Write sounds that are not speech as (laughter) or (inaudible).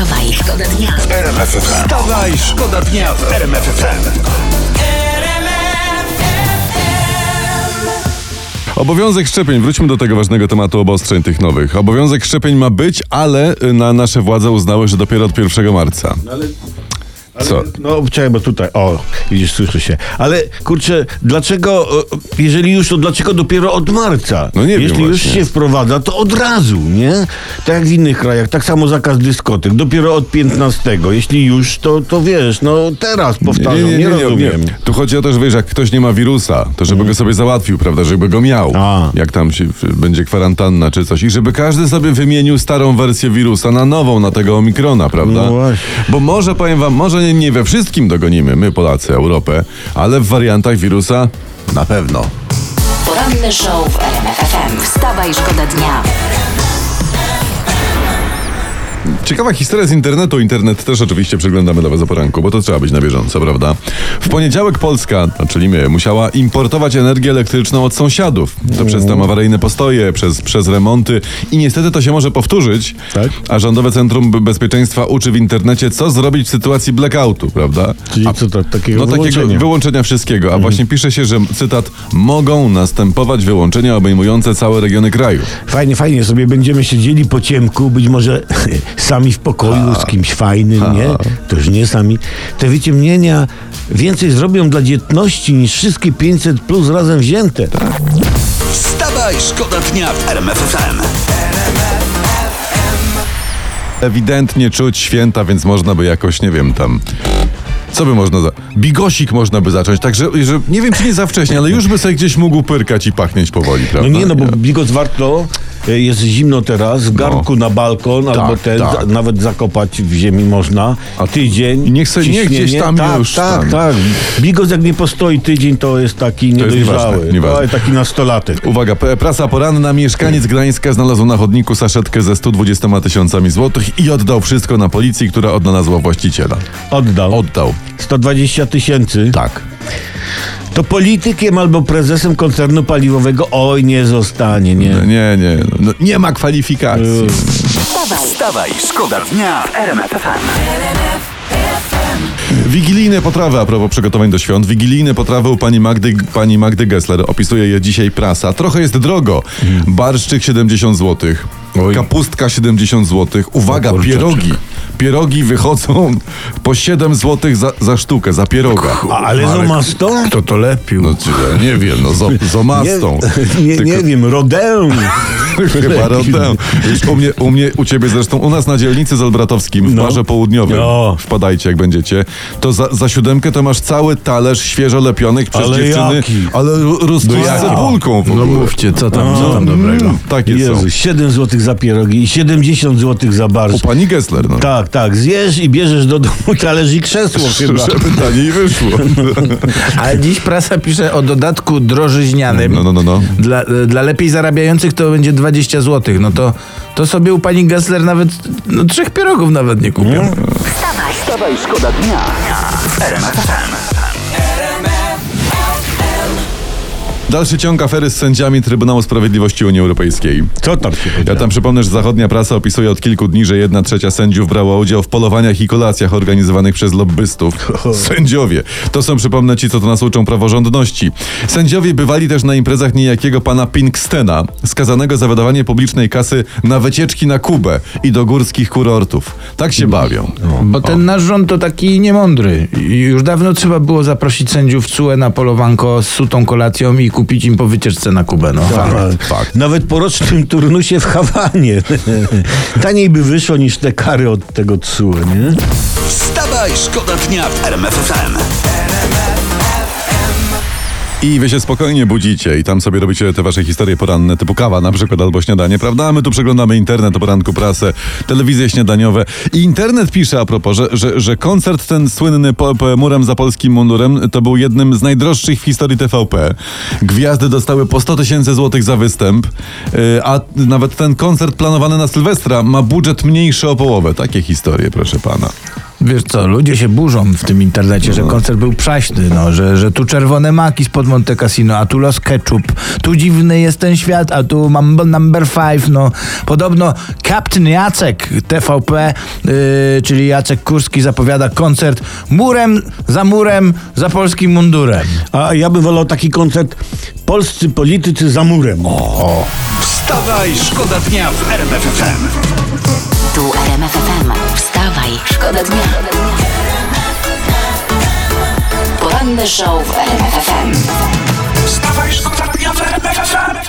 Wstawaj, szkoda dnia. RMFFM. Wstawaj, szkoda dnia w RMFFM. Obowiązek szczepień, wróćmy do tego ważnego tematu obostrzeń tych nowych. Obowiązek szczepień ma być, ale y, na nasze władze uznały, że dopiero od 1 marca. Co? No, czekaj, bo tutaj, o, widzisz, słyszy się. Ale kurczę, dlaczego, e, jeżeli już, to dlaczego dopiero od marca? No nie wiem Jeśli już się wprowadza, to od razu, nie? Tak jak w innych krajach, tak samo zakaz dyskotek, dopiero od 15. Jeśli już, to, to wiesz, no teraz powtarzam, nie, rozumiem. Tu chodzi o to, że wiesz, jak ktoś nie ma wirusa, to żeby go sobie załatwił, prawda, żeby go miał. A. Jak tam się, będzie kwarantanna czy coś. I żeby każdy sobie wymienił starą wersję wirusa na nową, na tego omikrona, prawda? No właśnie. Bo może, powiem wam, może nie, nie we wszystkim dogonimy, my Polacy, Europę, ale w wariantach wirusa na pewno. Poranny show w RMFFM. Wstawaj, szkoda dnia. Ciekawa historia z internetu. Internet też oczywiście przeglądamy dla was o poranku, bo to trzeba być na bieżąco, prawda? W poniedziałek Polska, czyli my, musiała importować energię elektryczną od sąsiadów. To przez tam awaryjne postoje, przez, przez remonty i niestety to się może powtórzyć. Tak. A Rządowe Centrum Be- Bezpieczeństwa uczy w internecie, co zrobić w sytuacji blackoutu, prawda? Czyli co to, takiego No takiego wyłączenia? wyłączenia wszystkiego. A właśnie pisze się, że cytat, mogą następować wyłączenia obejmujące całe regiony kraju. Fajnie, fajnie, sobie będziemy siedzieli po ciemku, być może (laughs) sami w pokoju z kimś fajnym, nie? To już nie sami. Te wyciemnienia więcej zrobią dla dzietności niż wszystkie 500 plus razem wzięte. Wstawaj, szkoda dnia w RMFFM. ewidentnie czuć święta, więc można by jakoś, nie wiem, tam. Co by można za. Bigosik można by zacząć, także że, nie wiem, czy nie za wcześnie, ale już by sobie gdzieś mógł pyrkać i pachnieć powoli, No prawda? nie, no bo bigos warto, jest zimno teraz, w garnku na balkon, albo ten, tak. nawet zakopać w ziemi można. A tydzień. se- niech ciśnienie. gdzieś tam tak, już Tak, tam. tak. Bigos jak nie postoi tydzień, to jest taki jest niedojrzały. nieważne. Oj, taki nastolatek. Uwaga, prasa poranna. Mieszkaniec Gdańska znalazł na chodniku saszetkę ze 120 tysiącami złotych i oddał wszystko na policji, która odnalazła właściciela. Oddał. Oddał. 120 tysięcy. Tak. To politykiem albo prezesem koncernu paliwowego oj nie zostanie, nie. Nie, nie. No, nie ma kwalifikacji. Wstawaj, szkoda dnia w RMFFM. Wigilijne potrawy, a propos przygotowań do świąt. Wigilijne potrawy u pani Magdy, pani Magdy Gessler. Opisuje je dzisiaj prasa. Trochę jest drogo. Barszczyk 70 zł. Oj. Kapustka 70 zł. Uwaga, O kurczaczek. pierogi. Pierogi wychodzą po 7 zł za, za sztukę, za pieroga. Ale z omastą? Kto to lepił? No czy ja nie wiem, no z, z omastą. (laughs) Nie, nie, Tylko- nie wiem, rodę. (laughs) Chyba rodem. Już u mnie, u mnie, u ciebie zresztą, u nas na dzielnicy z Olbratowskim w No. barze południowym. No. Wpadajcie jak będziecie. To za, za siódemkę to masz cały talerz świeżo lepionych przez Ale dziewczyny. jaki? Ale No z jaki? cebulką w No ogóle. mówcie, co tam, co tam dobrego? Takie są. Jezu, 7 zł za pierogi i 70 zł za U barsz. pani Gessler, no. Tak, tak, zjesz i bierzesz do domu (laughs) talerz i krzesło chyba. (laughs) Żeby taniej wyszło. (laughs) Ale dziś prasa pisze o dodatku drożyźnianym. No, no, no, no. Dla, dla lepiej zarabiających to będzie 20 zł. No to, to sobie u pani Gessler nawet no, trzech pierogów nawet nie kupią. Wstawaj, szkoda dnia Dalszy ciąg afery z sędziami Trybunału Sprawiedliwości Unii Europejskiej. Co tam się Ja tam przypomnę, że zachodnia prasa opisuje od kilku dni, że jedna trzecia sędziów brała udział w polowaniach i kolacjach organizowanych przez lobbystów. Sędziowie. To są, przypomnę ci, co to nas uczą praworządności. Sędziowie bywali też na imprezach niejakiego pana Pinkstena, skazanego za wydawanie publicznej kasy na wycieczki na Kubę i do górskich kurortów. Tak się bawią. Bo ten nasz rząd to taki niemądry. Już dawno trzeba było zaprosić sędziów CUE na polowanko z sutą kolacją i kupić im po wycieczce na Kubę. No. Tak. Fakt. Nawet po rocznym turnusie w Hawanie. (laughs) Taniej by wyszło niż te kary od tego TSUE, nie? Wstawaj, szkoda dnia w RMFFM. I wy się spokojnie budzicie i tam sobie robicie te wasze historie poranne, typu kawa na przykład albo śniadanie, prawda? A my tu przeglądamy internet o poranku, prasę, telewizje śniadaniowe. I internet pisze a propos, że, że, że koncert ten słynny po, po murem za polskim mundurem to był jednym z najdroższych w historii TVP. Gwiazdy dostały po 100 tysięcy złotych za występ, yy, a nawet ten koncert planowany na Sylwestra ma budżet mniejszy o połowę. Takie historie, proszę pana. Wiesz co, ludzie się burzą w tym internecie, że koncert był przaśny, no, że, że tu czerwone maki spod Monte Cassino, a tu Los Ketchup, tu dziwny jest ten świat, a tu Mambo Number Five, no. Podobno Captain Jacek TVP, yy, czyli Jacek Kurski zapowiada koncert murem za murem za polskim mundurem. A ja bym wolał taki koncert Polscy politycy za murem. Wstawaj, szkoda dnia w RMF Dnia. Poranny show w RMF FM. Wstawaj, szkoda dnia w RMF FM.